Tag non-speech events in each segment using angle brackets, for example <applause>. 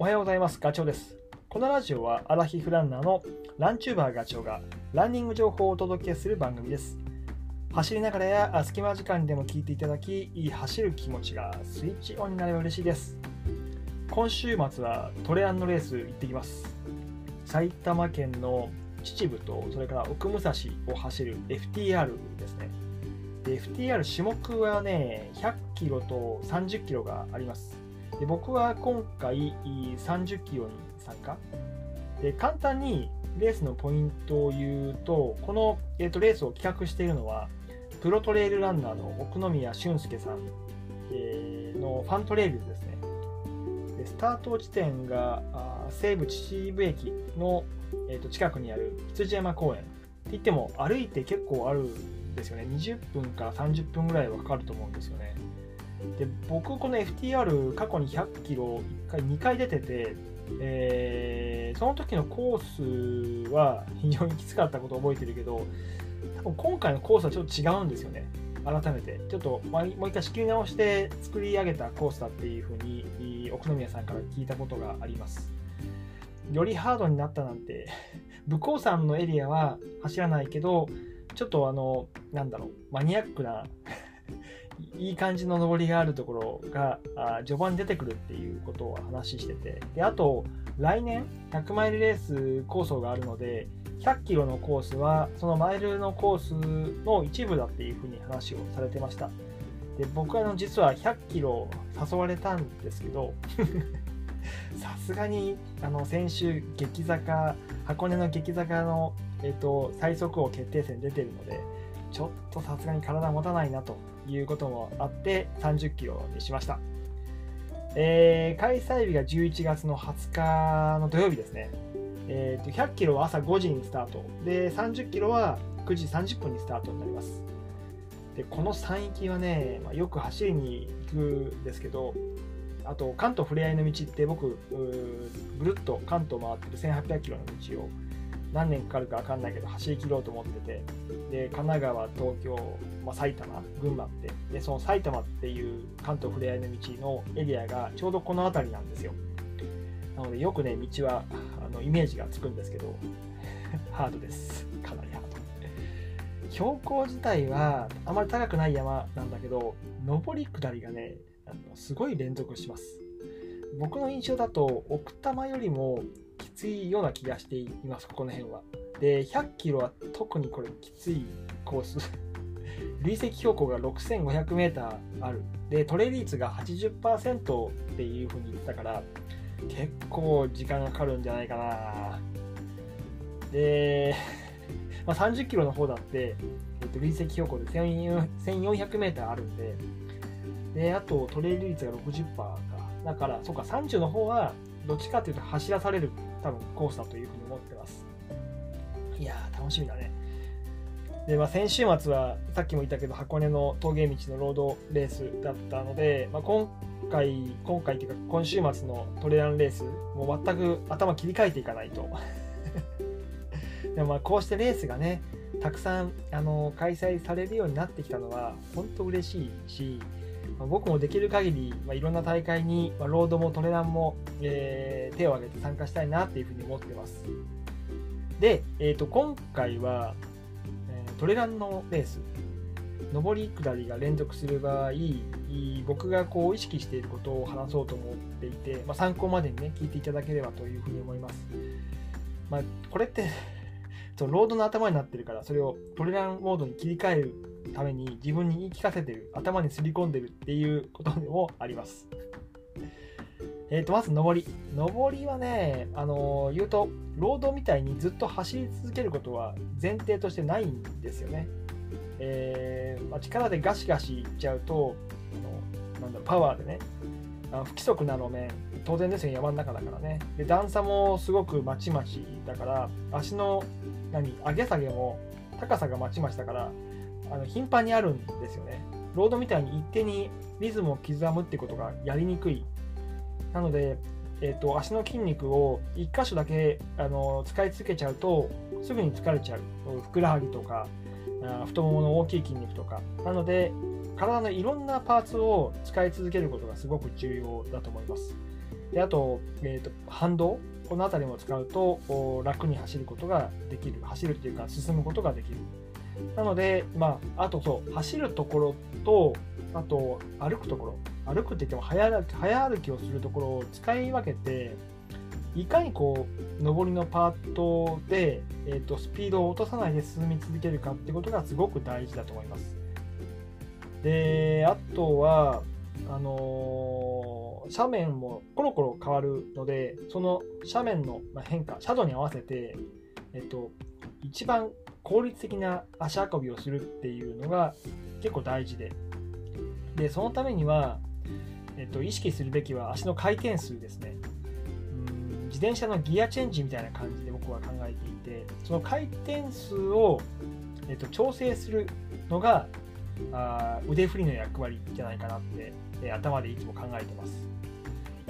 おはようございます。ガチョウです。このラジオはアラヒフランナーのランチューバーガチョウがランニング情報をお届けする番組です。走りながらや隙間時間でも聞いていただき、いい走る気持ちがスイッチオンになれば嬉しいです。今週末はトレランのレース行ってきます。埼玉県の秩父とそれから奥武蔵を走る FTR ですね。で FTR 種目はね、100キロと30キロがあります。で僕は今回30キロに参加。で簡単にレースのポイントを言うと、この、えー、とレースを企画しているのは、プロトレイルランナーの奥宮俊介さん、えーのファントレイルですね。でスタート地点があ西武秩父駅の、えーと近くにある羊山公園って言っても歩いて結構あるんですよね20分から30分ぐらいはかかると思うんですよねで僕この FTR 過去に100キロ1回2回出てて、えーその時のコースは非常にきつかったことを覚えてるけど多分今回のコースはちょっと違うんですよね。改めて。ちょっともう一回仕切り直して作り上げたコースだっていうふうに奥宮さんから聞いたことがあります。よりハードになったなんて武甲山のエリアは走らないけどちょっとあのなんだろうマニアックないい感じの登りがあるところが序盤に出てくるっていうことを話してて。であと来年100マイルレース構想があるので100キロのコースはそのマイルのコースの一部だっていうふうに話をされてました。で僕はあの実は100キロ誘われたんですけど <laughs> さすがにあの先週激坂箱根の激坂の、えっと最速王決定戦出てるのでちょっとさすがに体持たないなということもあって30キロにしました、えー開催日が11月の20日の土曜日ですね、えーと100キロは朝5時にスタート。で30キロは9時30分にスタートになります。でこの山域はね、まあ、よく走りに行くんですけどあと関東ふれあいの道って僕ぐるっと関東回ってる1800キロの道を何年かかるか分かんないけど走り切ろうと思っててで神奈川東京、まあ、埼玉群馬ってでその埼玉っていう関東ふれあいの道のエリアがちょうどこの辺りなんですよ。なのでよくね道はあのイメージがつくんですけど <laughs> ハードです。かなりハード。標高自体はあまり高くない山なんだけど上り下りがねあのすごい連続します。僕の印象だと奥多摩よりもきついような気がしていますここの辺は。で100キロは特にこれきついコース。<laughs> 累積標高が 6500m ある。でトレイ率が80%っていう風に言ったから結構時間がかかるんじゃないかな。で、<laughs> まあ、30キロの方だって、えっと、累積標高で 1400m あるんで。であとトレイ率が60%か。だからそうか30の方はどっちかっていうと走らされる多分コースだというふうに思ってます。いやー楽しみだね。で、まあ、先週末はさっきも言ったけど箱根の峠道のロードレースだったので、まあ、今回今回っていうか今週末のトレランレースもう全く頭切り替えていかないと。<laughs> でもまあこうしてレースがねたくさんあの開催されるようになってきたのは本当嬉しいしまあ僕もできる限り、まあ、いろんな大会に、まあ、ロードもトレランも、えー手を挙げて参加したいなっていうふうに思ってます。で、えー、と今回は、えートレランのレース、上り下りが連続する場合、い僕がこう意識していることを話そうと思っていて、まあ、参考までにね、聞いていただければというふうに思います。まあ、これって <laughs> そうロードの頭になってるから、それをトレランモードに切り替えるために自分に言い聞かせてる頭にすり込んでるっていうことでもあります。<laughs> えー、とまず上り上りはね、あのー言うとロードみたいにずっと走り続けることは前提としてないんですよね。えーまあ、力でガシガシいっちゃうとあのなんだろうパワーでねあ不規則な路面当然ですよ山の中だからねで段差もすごくまちまちだから足の何上げ下げも高さがまちまちだからあの頻繁にあるんですよね。ロードみたいに一手にリズムを刻むってことがやりにくい。なので、えー、と足の筋肉を1箇所だけあの使い続けちゃうとすぐに疲れちゃう。ふくらはぎとか太ももの大きい筋肉とか。なので体のいろんなパーツを使い続けることがすごく重要だと思います。であと,、えーと、反動。この辺りも使うと楽に走ることができる。走るっていうか進むことができる。なので、まあ、あとそう走るところとあと歩くところ歩くって言っても早歩き早歩きをするところを使い分けていかにこう上りのパートで、えーと、スピードを落とさないで進み続けるかってことがすごく大事だと思います。であとはあのー、斜面もコロコロ変わるのでその斜面の変化斜度に合わせて、えっと、一番効率的な足運びをするっていうのが結構大事ででそのためには、えっと、意識するべきは足の回転数ですねうん自転車のギアチェンジみたいな感じで僕は考えていてその回転数を、えっと、調整するのがあ腕振りの役割じゃないかなって、え頭でいつも考えてます。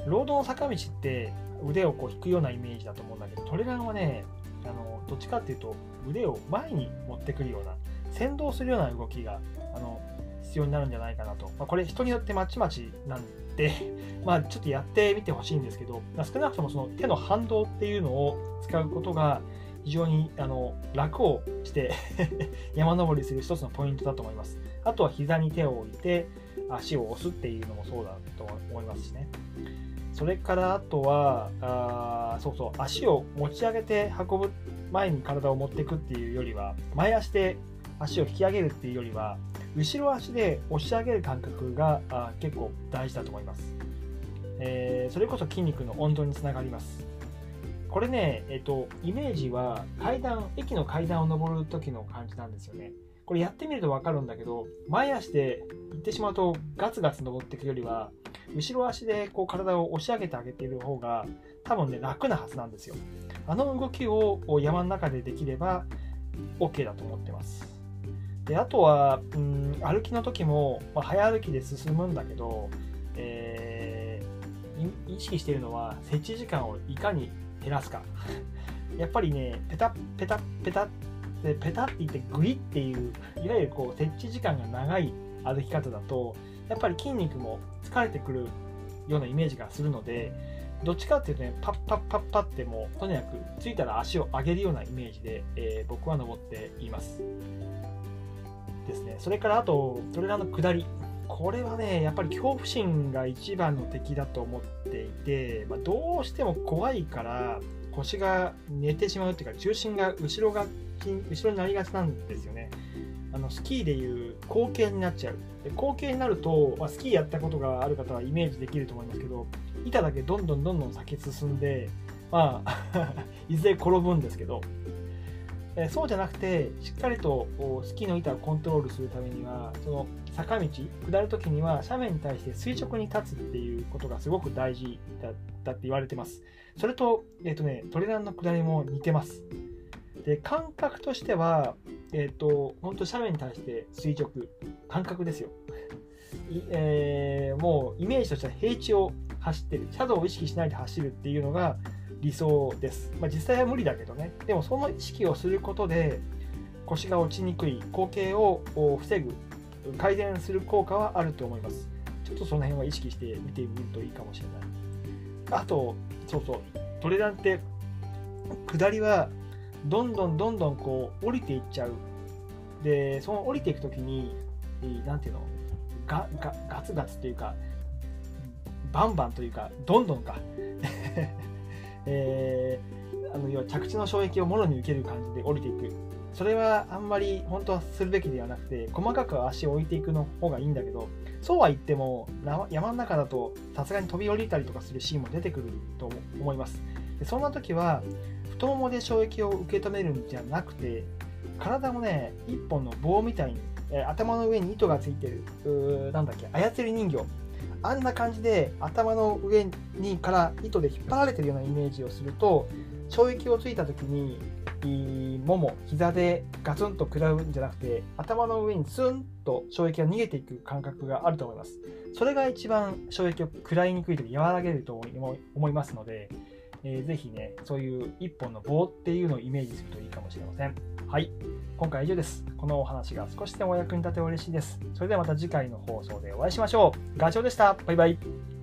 ロードの坂道って腕をこう引くようなイメージだと思うんだけど、トレランはね、あのどっちかっていうと腕を前に持ってくるような、先導するような動きがあの必要になるんじゃないかなと。まあ、これ人によってまちまちなんで、<laughs> まあちょっとやってみてほしいんですけど、まあ、少なくともその手の反動っていうのを使うことが非常にあの楽をして <laughs> 山登りする一つのポイントだと思います。あとは膝に手を置いて足を押すっていうのもそうだと思いますしね。それからあとは、あそうそう、足を持ち上げて運ぶ、前に体を持っていくっていうよりは、前足で足を引き上げるっていうよりは、後ろ足で押し上げる感覚があ結構大事だと思います、えー、それこそ筋肉の温度につながります。これね、えっと、イメージは階段、駅の階段を上る時の感じなんですよね。これやってみると分かるんだけど、前足で行ってしまうとガツガツ登っていくよりは、後ろ足でこう体を押し上げてあげている方が多分ね、楽なはずなんですよ。あの動きを山の中でできれば OK だと思ってます。で、あとは、うん、歩きの時も、まあ、早歩きで進むんだけど、えー、意識しているのは設置時間をいかに減らすか。<laughs> やっぱりね、ペタッペタッペタッでペタっていってグイっていういわゆるこう設置時間が長い歩き方だとやっぱり筋肉も疲れてくるようなイメージがするのでどっちかっていうとねパッパッパッパってもうとにかく着いたら足を上げるようなイメージで、えー、僕は登っています。ですね。それからあとトレーラーの下り。これはねやっぱり恐怖心が一番の敵だと思っていて、まあ、どうしても怖いから腰が寝てしまうっていうか重心が後ろが後ろになりがちなんですよね。あのスキーでいう後傾になっちゃう。で後傾になると、まあ、スキーやったことがある方はイメージできると思いますけど、板だけどんどんどんどん先進んで、まあ <laughs> いずれ転ぶんですけど、えそうじゃなくて、しっかりとスキーの板をコントロールするためには、その坂道、下るときには斜面に対して垂直に立つっていうことがすごく大事だって言われてます。それと、えっ、とね、トレランの下りも似てます。で感覚としては、えっ、ー、と本当斜面に対して垂直。感覚ですよ、えー、もうイメージとしては平地を走ってる。シャドウを意識しないで走るっていうのが理想です、まあ、実際は無理だけどね。でもその意識をすることで腰が落ちにくい後傾を防ぐ改善する効果はあると思います。ちょっとその辺は意識して見てみるといいかもしれない。あとそうそう。トレランって下りはどんどんどんどんこう降りていっちゃう。でその降りていく時に何ていうの？ガガガツガツというかバンバンというかどんどんか、<laughs> えー、あの要は着地の衝撃をもろに受ける感じで降りていく。それはあんまり本当はするべきではなくて細かく足を置いていくの方がいいんだけどそうは言っても山の中だとさすがに飛び降りたりとかするシーンも出てくると思います。でそんな時は太ももで衝撃を受け止めるんじゃなくて体もね一本の棒みたいに、え頭の上に糸がついてるなんだっけ操り人形。あんな感じで頭の上にから糸で引っ張られてるようなイメージをすると衝撃をついた時にもも膝でガツンと食らうんじゃなくて頭の上にツンと衝撃が逃げていく感覚があると思います。それが一番衝撃を食らいにくい時和らげると思いますのでえー、ぜひね、そういう一本の棒っていうのをイメージするといいかもしれません。はい。今回は以上です。このお話が少しでもお役に立てば嬉しいです。それではまた次回の放送でお会いしましょう。ガチョウでした。バイバイ。